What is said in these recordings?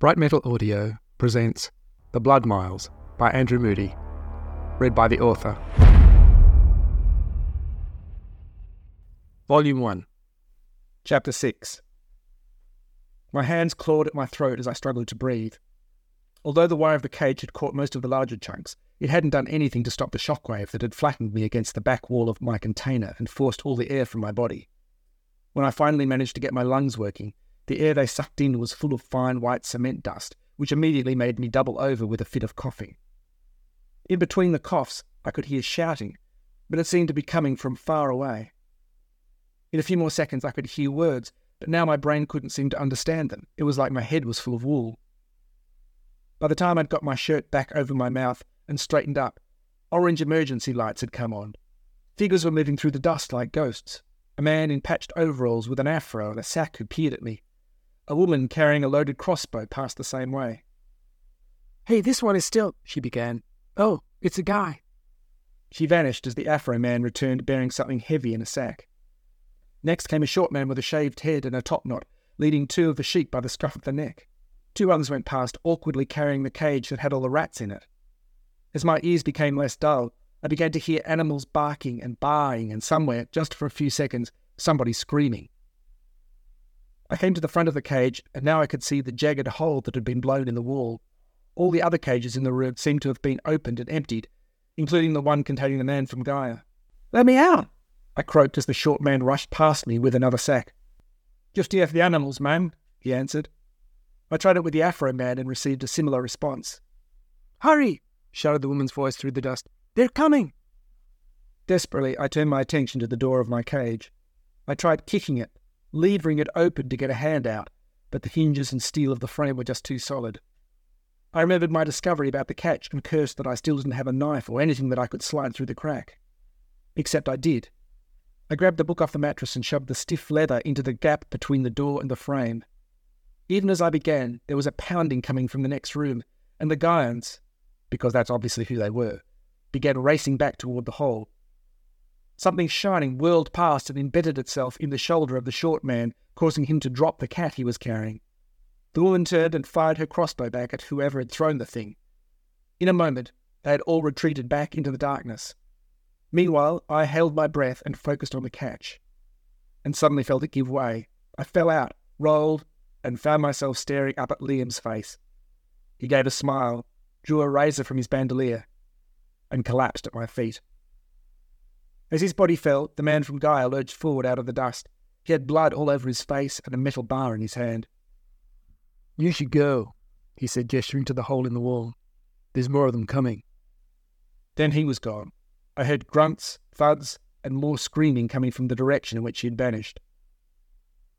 Brightmettle Audio presents The Blood Miles by Andrew Moody, read by the author. Volume 1, Chapter 6. My hands clawed at my throat as I struggled to breathe. Although the wire of the cage had caught most of the larger chunks, it hadn't done anything to stop the shockwave that had flattened me against the back wall of my container and forced all the air from my body. When I finally managed to get my lungs working, the air they sucked in was full of fine white cement dust, which immediately made me double over with a fit of coughing. In between the coughs, I could hear shouting, but it seemed to be coming from far away. In a few more seconds, I could hear words, but now my brain couldn't seem to understand them. It was like my head was full of wool. By the time I'd got my shirt back over my mouth and straightened up, orange emergency lights had come on. Figures were moving through the dust like ghosts. A man in patched overalls with an afro and a sack who peered at me. A woman carrying a loaded crossbow passed the same way. Hey, this one is still, she began. Oh, it's a guy. She vanished as the Afro man returned bearing something heavy in a sack. Next came a short man with a shaved head and a top knot, leading two of the sheep by the scruff of the neck. Two others went past, awkwardly carrying the cage that had all the rats in it. As my ears became less dull, I began to hear animals barking and baaing, and somewhere, just for a few seconds, somebody screaming. I came to the front of the cage, and now I could see the jagged hole that had been blown in the wall. All the other cages in the room seemed to have been opened and emptied, including the one containing the man from Gaia. Let me out! I croaked as the short man rushed past me with another sack. Just here for the animals, ma'am, he answered. I tried it with the Afro man and received a similar response. Hurry! shouted the woman's voice through the dust. They're coming! Desperately, I turned my attention to the door of my cage. I tried kicking it, levering it open to get a hand out, but the hinges and steel of the frame were just too solid. I remembered my discovery about the catch and cursed that I still didn't have a knife or anything that I could slide through the crack. Except I did. I grabbed the book off the mattress and shoved the stiff leather into the gap between the door and the frame. Even as I began, there was a pounding coming from the next room, and the Gaians, because that's obviously who they were, began racing back toward the hole. Something shining whirled past and embedded itself in the shoulder of the short man, causing him to drop the cat he was carrying. The woman turned and fired her crossbow back at whoever had thrown the thing. In a moment, they had all retreated back into the darkness. Meanwhile, I held my breath and focused on the catch, and suddenly felt it give way. I fell out, rolled, and found myself staring up at Liam's face. He gave a smile, drew a razor from his bandolier, and collapsed at my feet. As his body fell, the man from Gaia lurched forward out of the dust. He had blood all over his face and a metal bar in his hand. You should go, he said, gesturing to the hole in the wall. There's more of them coming. Then he was gone. I heard grunts, thuds, and more screaming coming from the direction in which he had vanished.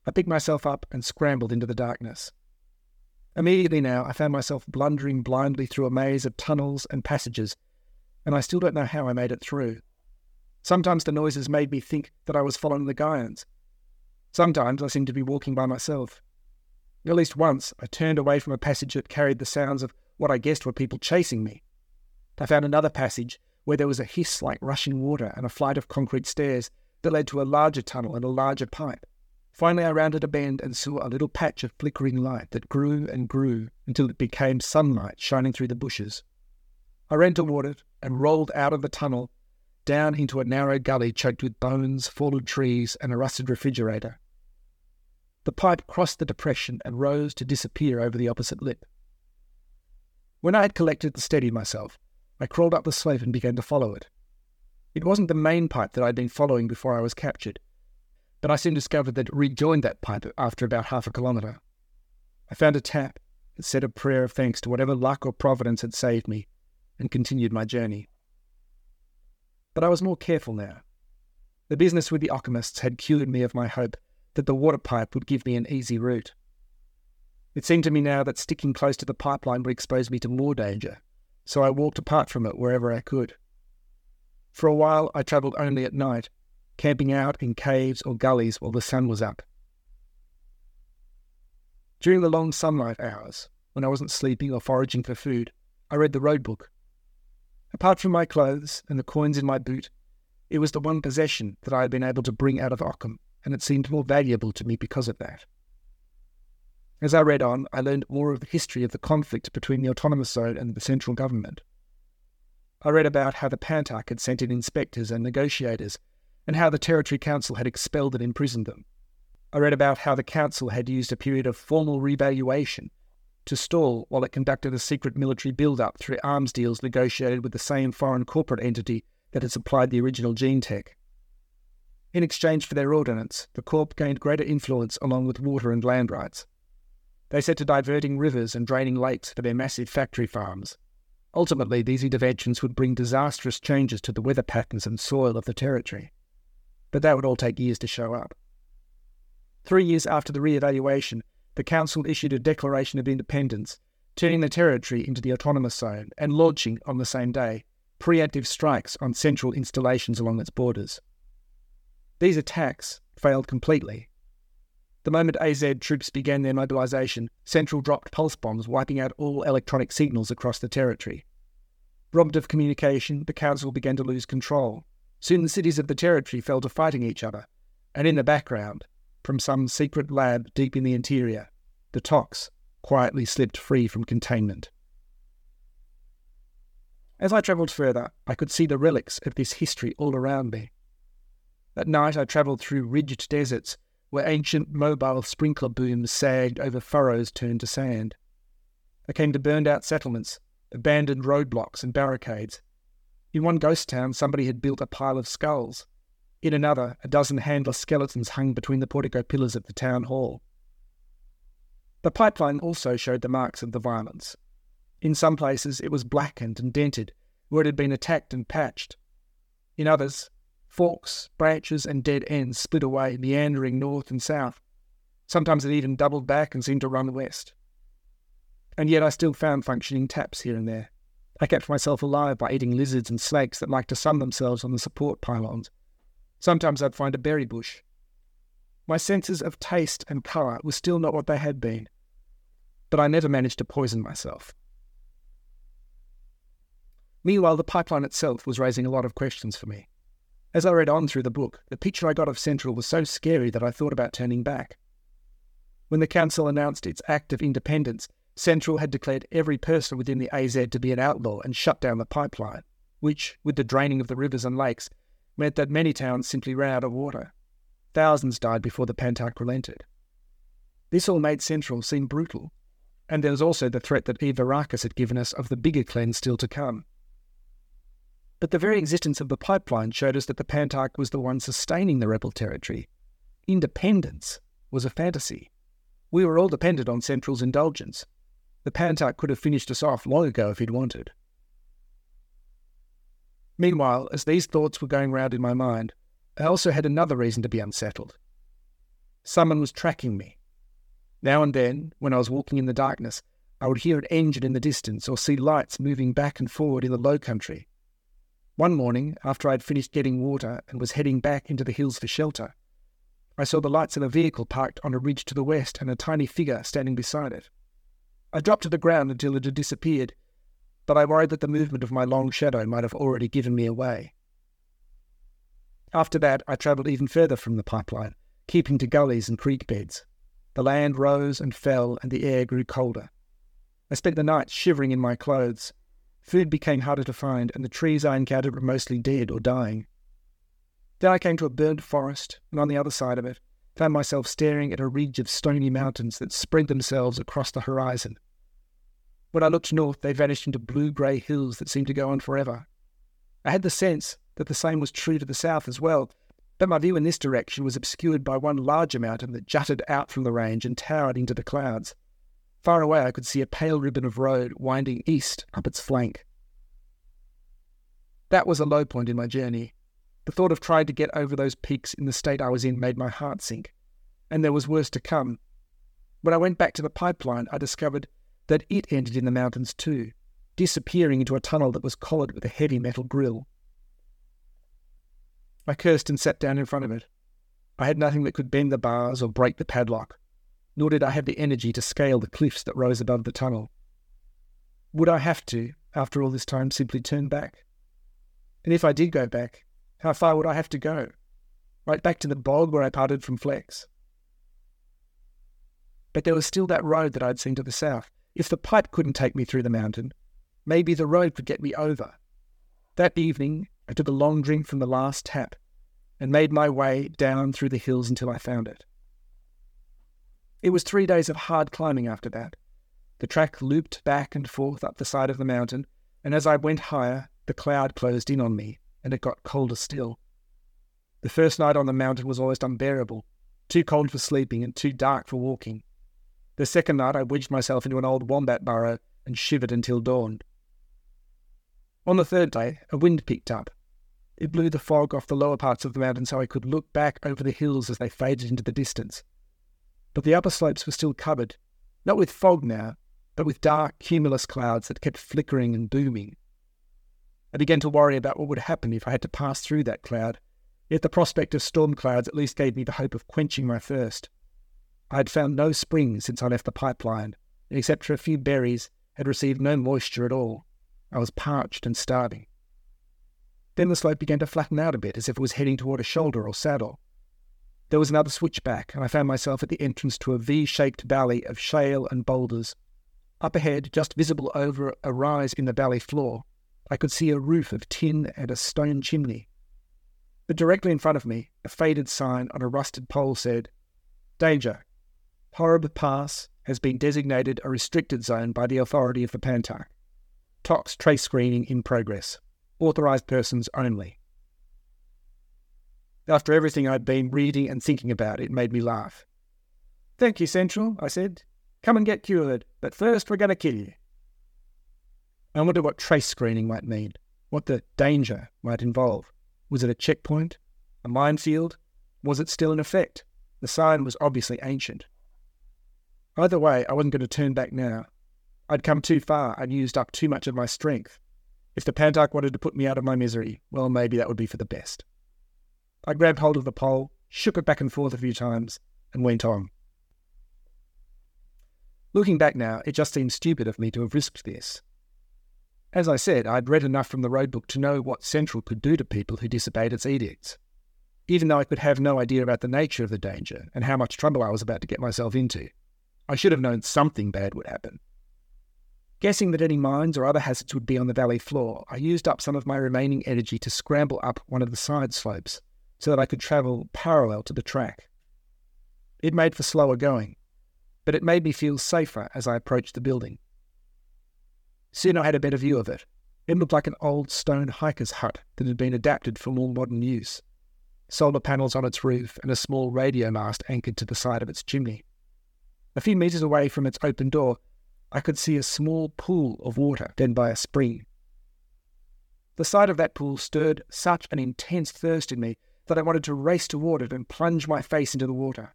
I picked myself up and scrambled into the darkness. Immediately now, I found myself blundering blindly through a maze of tunnels and passages, and I still don't know how I made it through. Sometimes the noises made me think that I was following the Gaians. Sometimes I seemed to be walking by myself. At least once, I turned away from a passage that carried the sounds of what I guessed were people chasing me. I found another passage where there was a hiss like rushing water and a flight of concrete stairs that led to a larger tunnel and a larger pipe. Finally, I rounded a bend and saw a little patch of flickering light that grew and grew until it became sunlight shining through the bushes. I ran toward it and rolled out of the tunnel down into a narrow gully choked with bones, fallen trees, and a rusted refrigerator. The pipe crossed the depression and rose to disappear over the opposite lip. When I had collected and steadied myself, I crawled up the slope and began to follow it. It wasn't the main pipe that I'd been following before I was captured, but I soon discovered that it rejoined that pipe after about half a kilometre. I found a tap and said a prayer of thanks to whatever luck or providence had saved me, and continued my journey. But I was more careful now. The business with the alchemists had cured me of my hope that the water pipe would give me an easy route. It seemed to me now that sticking close to the pipeline would expose me to more danger, so I walked apart from it wherever I could. For a while, I travelled only at night, camping out in caves or gullies while the sun was up. During the long sunlight hours, when I wasn't sleeping or foraging for food, I read the road book Apart from my clothes and the coins in my boot, it was the one possession that I had been able to bring out of Occam, and it seemed more valuable to me because of that. As I read on, I learned more of the history of the conflict between the autonomous zone and the central government. I read about how the Pantarch had sent in inspectors and negotiators, and how the Territory Council had expelled and imprisoned them. I read about how the Council had used a period of formal revaluation to stall while it conducted a secret military build up through arms deals negotiated with the same foreign corporate entity that had supplied the original gene tech. In exchange for their ordnance, the Corp gained greater influence along with water and land rights. They set to diverting rivers and draining lakes for their massive factory farms. Ultimately, these interventions would bring disastrous changes to the weather patterns and soil of the territory. But that would all take years to show up. Three years after the re-evaluation, the Council issued a Declaration of Independence, turning the territory into the autonomous zone and launching, on the same day, preemptive strikes on central installations along its borders. These attacks failed completely, the moment AZ troops began their mobilisation, Central dropped pulse bombs, wiping out all electronic signals across the territory. Robbed of communication, the Council began to lose control. Soon the cities of the territory fell to fighting each other, and in the background, from some secret lab deep in the interior, the Tox quietly slipped free from containment. As I travelled further, I could see the relics of this history all around me. At night, I travelled through ridged deserts where ancient mobile sprinkler booms sagged over furrows turned to sand. I came to burned out settlements, abandoned roadblocks and barricades. In one ghost town, somebody had built a pile of skulls. In another, a dozen handless skeletons hung between the portico pillars of the town hall. The pipeline also showed the marks of the violence. In some places, it was blackened and dented, where it had been attacked and patched. In others, Forks, branches, and dead ends split away, meandering north and south. Sometimes it even doubled back and seemed to run west. And yet I still found functioning taps here and there. I kept myself alive by eating lizards and snakes that liked to sun themselves on the support pylons. Sometimes I'd find a berry bush. My senses of taste and colour were still not what they had been, but I never managed to poison myself. Meanwhile, the pipeline itself was raising a lot of questions for me. As I read on through the book, the picture I got of Central was so scary that I thought about turning back. When the Council announced its act of independence, Central had declared every person within the AZ to be an outlaw and shut down the pipeline, which, with the draining of the rivers and lakes, meant that many towns simply ran out of water. Thousands died before the Pantarch relented. This all made Central seem brutal, and there was also the threat that Eve Arrakis had given us of the bigger cleanse still to come. But the very existence of the pipeline showed us that the Pantarch was the one sustaining the rebel territory. Independence was a fantasy. We were all dependent on Central's indulgence. The Pantarch could have finished us off long ago if he'd wanted. Meanwhile, as these thoughts were going round in my mind, I also had another reason to be unsettled. Someone was tracking me. Now and then, when I was walking in the darkness, I would hear an engine in the distance or see lights moving back and forward in the low country. One morning, after I had finished getting water and was heading back into the hills for shelter, I saw the lights of a vehicle parked on a ridge to the west and a tiny figure standing beside it. I dropped to the ground until it had disappeared, but I worried that the movement of my long shadow might have already given me away. After that, I travelled even further from the pipeline, keeping to gullies and creek beds. The land rose and fell, and the air grew colder. I spent the night shivering in my clothes, Food became harder to find, and the trees I encountered were mostly dead or dying. Then I came to a burned forest, and on the other side of it, found myself staring at a ridge of stony mountains that spread themselves across the horizon. When I looked north, they vanished into blue grey hills that seemed to go on forever. I had the sense that the same was true to the south as well, but my view in this direction was obscured by one larger mountain that jutted out from the range and towered into the clouds. Far away, I could see a pale ribbon of road winding east up its flank. That was a low point in my journey. The thought of trying to get over those peaks in the state I was in made my heart sink, and there was worse to come. When I went back to the pipeline, I discovered that it ended in the mountains too, disappearing into a tunnel that was collared with a heavy metal grill. I cursed and sat down in front of it. I had nothing that could bend the bars or break the padlock nor did I have the energy to scale the cliffs that rose above the tunnel. Would I have to, after all this time, simply turn back? And if I did go back, how far would I have to go? Right back to the bog where I parted from Flex? But there was still that road that I'd seen to the south. If the pipe couldn't take me through the mountain, maybe the road could get me over. That evening, I took a long drink from the last tap and made my way down through the hills until I found it. It was three days of hard climbing after that. The track looped back and forth up the side of the mountain, and as I went higher, the cloud closed in on me, and it got colder still. The first night on the mountain was almost unbearable, too cold for sleeping and too dark for walking. The second night I wedged myself into an old wombat burrow and shivered until dawn. On the third day, a wind picked up. It blew the fog off the lower parts of the mountain so I could look back over the hills as they faded into the distance. But the upper slopes were still covered, not with fog now, but with dark cumulus clouds that kept flickering and booming. I began to worry about what would happen if I had to pass through that cloud, yet the prospect of storm clouds at least gave me the hope of quenching my thirst. I had found no spring since I left the pipeline, and except for a few berries, had received no moisture at all. I was parched and starving. Then the slope began to flatten out a bit as if it was heading toward a shoulder or saddle. There was another switchback, and I found myself at the entrance to a V shaped valley of shale and boulders. Up ahead, just visible over a rise in the valley floor, I could see a roof of tin and a stone chimney. But directly in front of me, a faded sign on a rusted pole said, Danger. Horeb Pass has been designated a restricted zone by the authority of the Pantarch. Tox trace screening in progress. Authorized persons only. After everything I'd been reading and thinking about, it made me laugh. Thank you, Central, I said. Come and get cured, but first we're going to kill you. I wondered what trace screening might mean, what the danger might involve. Was it a checkpoint? A minefield? Was it still in effect? The sign was obviously ancient. Either way, I wasn't going to turn back now. I'd come too far and used up too much of my strength. If the Pantarch wanted to put me out of my misery, well, maybe that would be for the best. I grabbed hold of the pole, shook it back and forth a few times, and went on. Looking back now, it just seems stupid of me to have risked this. As I said, I'd read enough from the road book to know what Central could do to people who disobeyed its edicts. Even though I could have no idea about the nature of the danger and how much trouble I was about to get myself into, I should have known something bad would happen. Guessing that any mines or other hazards would be on the valley floor, I used up some of my remaining energy to scramble up one of the side slopes so that I could travel parallel to the track. It made for slower going, but it made me feel safer as I approached the building. Soon I had a better view of it. It looked like an old stone hiker's hut that had been adapted for more modern use. Solar panels on its roof and a small radio mast anchored to the side of its chimney. A few metres away from its open door, I could see a small pool of water fed by a spring. The sight of that pool stirred such an intense thirst in me that I wanted to race toward it and plunge my face into the water.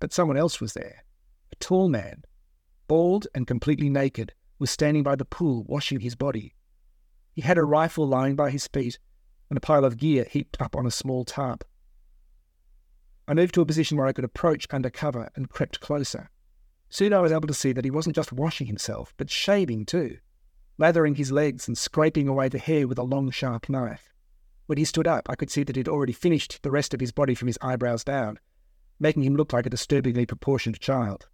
But someone else was there. A tall man, bald and completely naked, was standing by the pool washing his body. He had a rifle lying by his feet and a pile of gear heaped up on a small tarp. I moved to a position where I could approach under cover and crept closer. Soon I was able to see that he wasn't just washing himself, but shaving too, lathering his legs and scraping away the hair with a long, sharp knife. When he stood up, I could see that he'd already finished the rest of his body from his eyebrows down, making him look like a disturbingly proportioned child.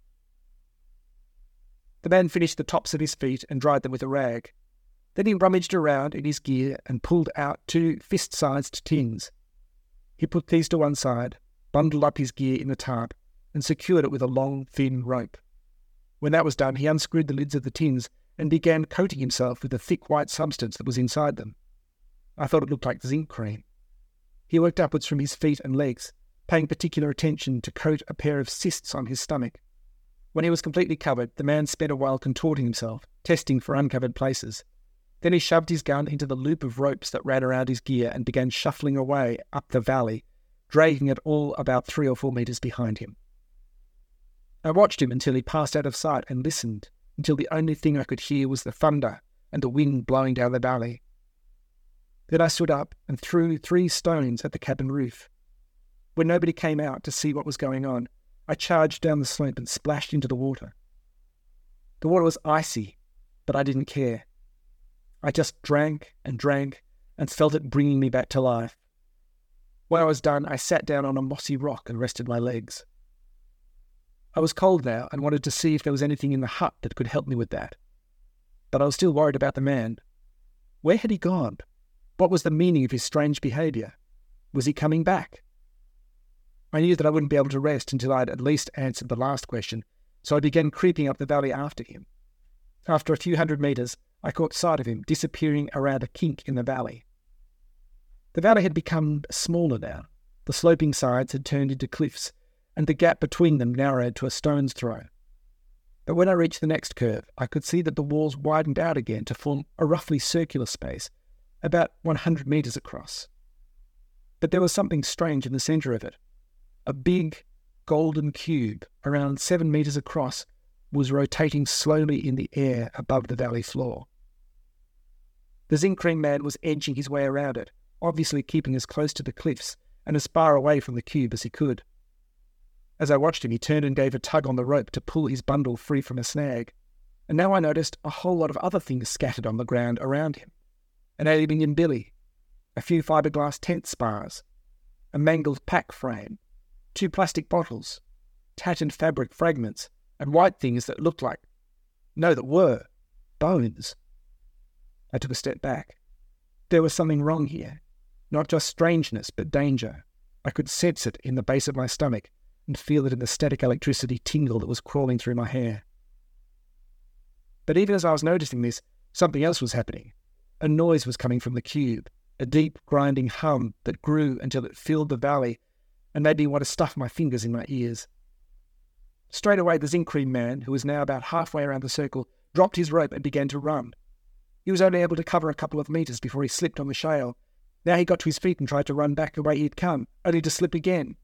The man finished the tops of his feet and dried them with a rag. Then he rummaged around in his gear and pulled out two fist sized tins. He put these to one side, bundled up his gear in the tarp, and secured it with a long, thin rope. When that was done, he unscrewed the lids of the tins and began coating himself with the thick white substance that was inside them. I thought it looked like zinc cream. He worked upwards from his feet and legs, paying particular attention to coat a pair of cysts on his stomach. When he was completely covered, the man spent a while contorting himself, testing for uncovered places. Then he shoved his gun into the loop of ropes that ran around his gear and began shuffling away up the valley, dragging it all about three or four metres behind him. I watched him until he passed out of sight and listened until the only thing I could hear was the thunder and the wind blowing down the valley. Then I stood up and threw three stones at the cabin roof. When nobody came out to see what was going on, I charged down the slope and splashed into the water. The water was icy, but I didn't care. I just drank and drank and felt it bringing me back to life. When I was done, I sat down on a mossy rock and rested my legs. I was cold now and wanted to see if there was anything in the hut that could help me with that. But I was still worried about the man. Where had he gone? What was the meaning of his strange behaviour? Was he coming back? I knew that I wouldn't be able to rest until I had at least answered the last question, so I began creeping up the valley after him. After a few hundred metres, I caught sight of him disappearing around a kink in the valley. The valley had become smaller now. The sloping sides had turned into cliffs, and the gap between them narrowed to a stone's throw. But when I reached the next curve, I could see that the walls widened out again to form a roughly circular space, about 100 metres across. But there was something strange in the centre of it. A big, golden cube, around seven metres across, was rotating slowly in the air above the valley floor. The zinc cream man was edging his way around it, obviously keeping as close to the cliffs and as far away from the cube as he could. As I watched him, he turned and gave a tug on the rope to pull his bundle free from a snag. And now I noticed a whole lot of other things scattered on the ground around him an aluminium billy, a few fiberglass tent spars, a mangled pack frame, two plastic bottles, tattered fabric fragments, and white things that looked like, no, that were, bones. I took a step back. There was something wrong here. Not just strangeness, but danger. I could sense it in the base of my stomach and feel it in the static electricity tingle that was crawling through my hair. But even as I was noticing this, something else was happening. A noise was coming from the cube, a deep, grinding hum that grew until it filled the valley and made me want to stuff my fingers in my ears. Straight away, the zinc cream man, who was now about halfway around the circle, dropped his rope and began to run. He was only able to cover a couple of metres before he slipped on the shale. Now he got to his feet and tried to run back the way he had come, only to slip again.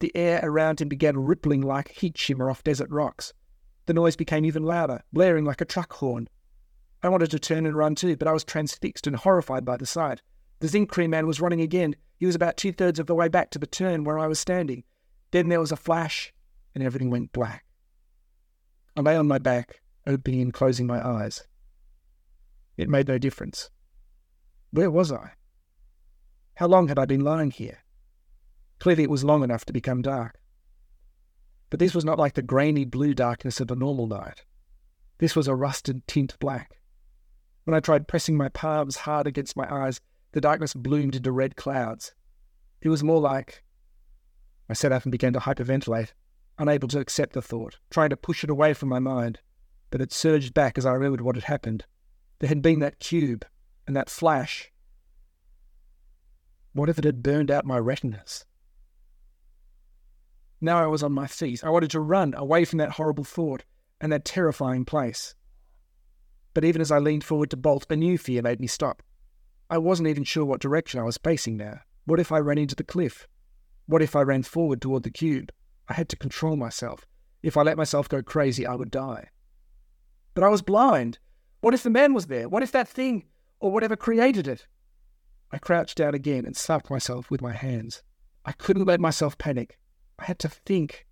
The air around him began rippling like heat shimmer off desert rocks. The noise became even louder, blaring like a truck horn. I wanted to turn and run too, but I was transfixed and horrified by the sight. The zinc cream man was running again. He was about two thirds of the way back to the turn where I was standing. Then there was a flash, and everything went black. I lay on my back, opening and closing my eyes. It made no difference. Where was I? How long had I been lying here? Clearly, it was long enough to become dark. But this was not like the grainy blue darkness of a normal night. This was a rusted tint black. When I tried pressing my palms hard against my eyes, the darkness bloomed into red clouds. It was more like. I sat up and began to hyperventilate, unable to accept the thought, trying to push it away from my mind. But it surged back as I remembered what had happened. There had been that cube, and that flash. What if it had burned out my retinas? Now I was on my feet. I wanted to run away from that horrible thought and that terrifying place. But even as I leaned forward to bolt, a new fear made me stop. I wasn't even sure what direction I was facing now. What if I ran into the cliff? What if I ran forward toward the cube? I had to control myself. If I let myself go crazy, I would die. But I was blind. What if the man was there? What if that thing, or whatever created it? I crouched down again and slapped myself with my hands. I couldn't let myself panic. I had to think.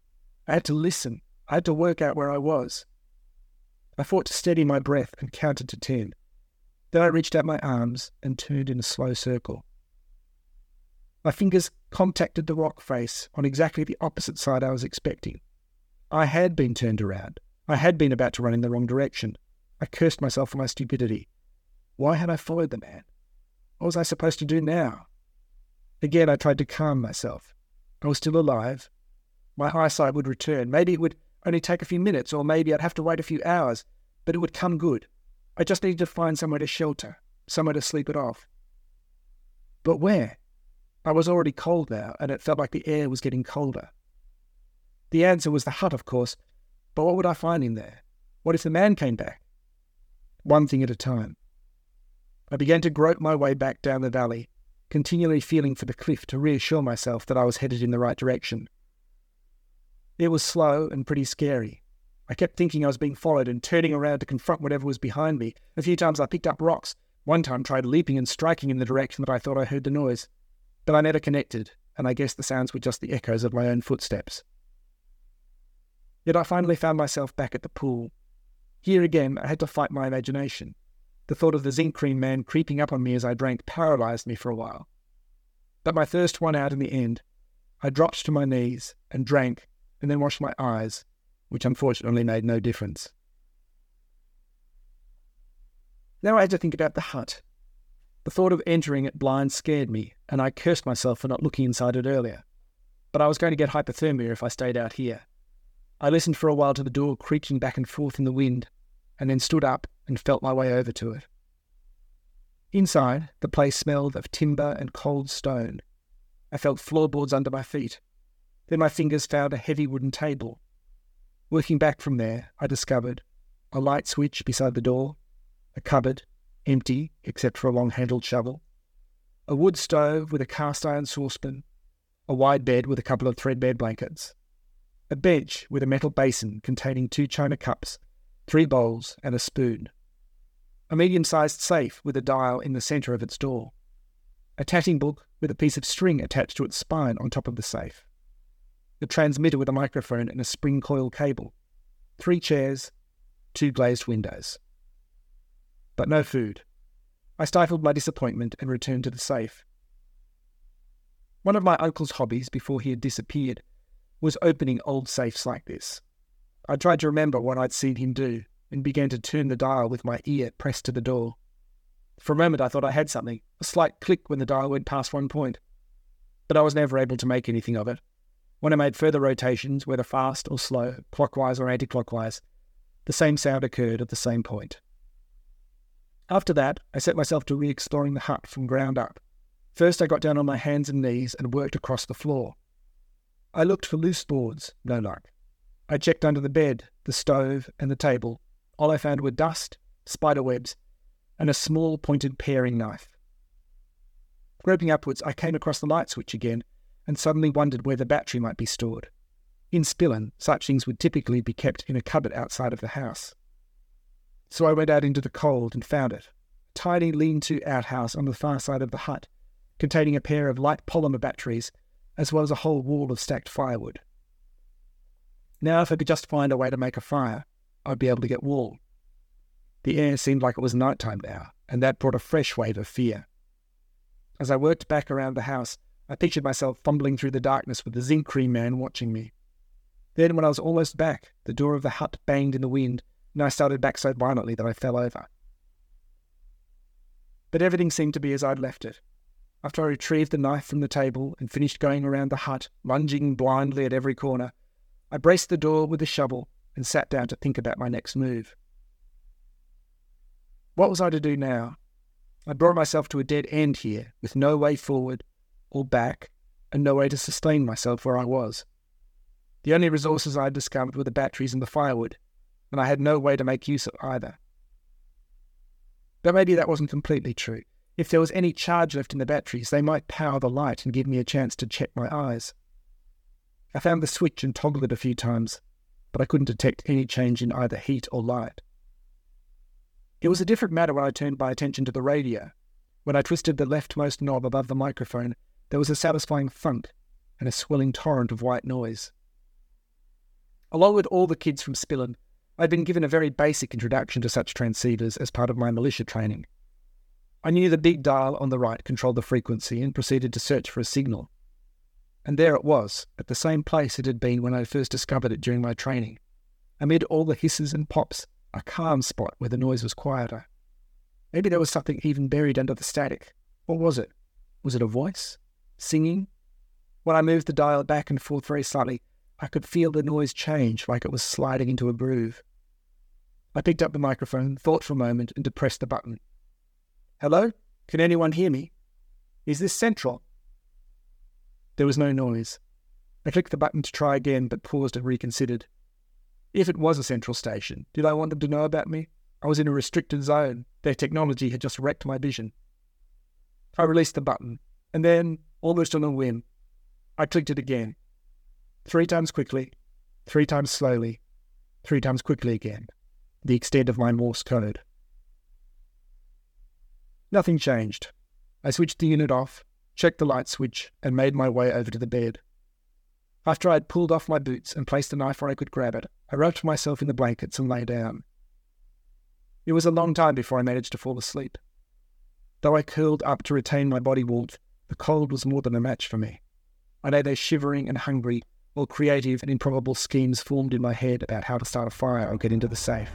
I had to listen. I had to work out where I was. I fought to steady my breath and counted to ten. Then I reached out my arms and turned in a slow circle. My fingers contacted the rock face on exactly the opposite side I was expecting. I had been turned around. I had been about to run in the wrong direction. I cursed myself for my stupidity. Why had I followed the man? What was I supposed to do now? Again, I tried to calm myself. I was still alive, my eyesight would return. Maybe it would only take a few minutes, or maybe I'd have to wait a few hours, but it would come good. I just needed to find somewhere to shelter, somewhere to sleep it off. But where? I was already cold now, and it felt like the air was getting colder. The answer was the hut, of course, but what would I find in there? What if the man came back? One thing at a time. I began to grope my way back down the valley, continually feeling for the cliff to reassure myself that I was headed in the right direction. It was slow and pretty scary. I kept thinking I was being followed and turning around to confront whatever was behind me. A few times I picked up rocks. One time tried leaping and striking in the direction that I thought I heard the noise. But I never connected, and I guess the sounds were just the echoes of my own footsteps. Yet I finally found myself back at the pool. Here again, I had to fight my imagination. The thought of the zinc cream man creeping up on me as I drank paralyzed me for a while. But my thirst won out in the end. I dropped to my knees and drank and then washed my eyes, which unfortunately made no difference. Now I had to think about the hut. The thought of entering it blind scared me, and I cursed myself for not looking inside it earlier. But I was going to get hypothermia if I stayed out here. I listened for a while to the door creaking back and forth in the wind, and then stood up and felt my way over to it. Inside, the place smelled of timber and cold stone. I felt floorboards under my feet. Then my fingers found a heavy wooden table. Working back from there, I discovered a light switch beside the door, a cupboard, empty except for a long handled shovel, a wood stove with a cast iron saucepan, a wide bed with a couple of threadbare blankets, a bench with a metal basin containing two china cups, three bowls, and a spoon, a medium sized safe with a dial in the centre of its door, a tatting book with a piece of string attached to its spine on top of the safe, the transmitter with a microphone and a spring coil cable, three chairs, two glazed windows but no food. I stifled my disappointment and returned to the safe. One of my uncle's hobbies before he had disappeared was opening old safes like this. I tried to remember what I'd seen him do and began to turn the dial with my ear pressed to the door. For a moment, I thought I had something, a slight click when the dial went past one point. But I was never able to make anything of it. When I made further rotations, whether fast or slow, clockwise or anti clockwise, the same sound occurred at the same point. After that, I set myself to re exploring the hut from ground up. First, I got down on my hands and knees and worked across the floor. I looked for loose boards, no luck. I checked under the bed, the stove, and the table. All I found were dust, spider webs, and a small pointed paring knife. Groping upwards, I came across the light switch again and suddenly wondered where the battery might be stored. In Spillin, such things would typically be kept in a cupboard outside of the house. So I went out into the cold and found it. A tiny lean to outhouse on the far side of the hut, containing a pair of light polymer batteries, as well as a whole wall of stacked firewood. Now, if I could just find a way to make a fire, I'd be able to get warm. The air seemed like it was night time now, and that brought a fresh wave of fear. As I worked back around the house, I pictured myself fumbling through the darkness with the zinc cream man watching me. Then, when I was almost back, the door of the hut banged in the wind, and I started back so violently that I fell over. But everything seemed to be as I'd left it. After I retrieved the knife from the table and finished going around the hut, lunging blindly at every corner, I braced the door with a shovel and sat down to think about my next move. What was I to do now? I brought myself to a dead end here, with no way forward or back, and no way to sustain myself where I was. The only resources I had discovered were the batteries and the firewood, and I had no way to make use of either. But maybe that wasn't completely true. If there was any charge left in the batteries, they might power the light and give me a chance to check my eyes. I found the switch and toggled it a few times, but I couldn't detect any change in either heat or light. It was a different matter when I turned my attention to the radio. When I twisted the leftmost knob above the microphone, there was a satisfying thunk and a swelling torrent of white noise. Along with all the kids from Spillin, I'd been given a very basic introduction to such transceivers as part of my militia training. I knew the big dial on the right controlled the frequency and proceeded to search for a signal. And there it was, at the same place it had been when I first discovered it during my training. Amid all the hisses and pops, a calm spot where the noise was quieter. Maybe there was something even buried under the static. What was it? Was it a voice? Singing? When I moved the dial back and forth very slightly, I could feel the noise change like it was sliding into a groove. I picked up the microphone, thought for a moment, and depressed the button. Hello? Can anyone hear me? Is this central? There was no noise. I clicked the button to try again, but paused and reconsidered. If it was a central station, did I want them to know about me? I was in a restricted zone. Their technology had just wrecked my vision. I released the button, and then, almost on a whim, I clicked it again. Three times quickly, three times slowly, three times quickly again the extent of my Morse code. Nothing changed. I switched the unit off, checked the light switch, and made my way over to the bed. After I had pulled off my boots and placed the knife where I could grab it, I wrapped myself in the blankets and lay down. It was a long time before I managed to fall asleep. Though I curled up to retain my body warmth, the cold was more than a match for me. I lay there shivering and hungry, while creative and improbable schemes formed in my head about how to start a fire or get into the safe.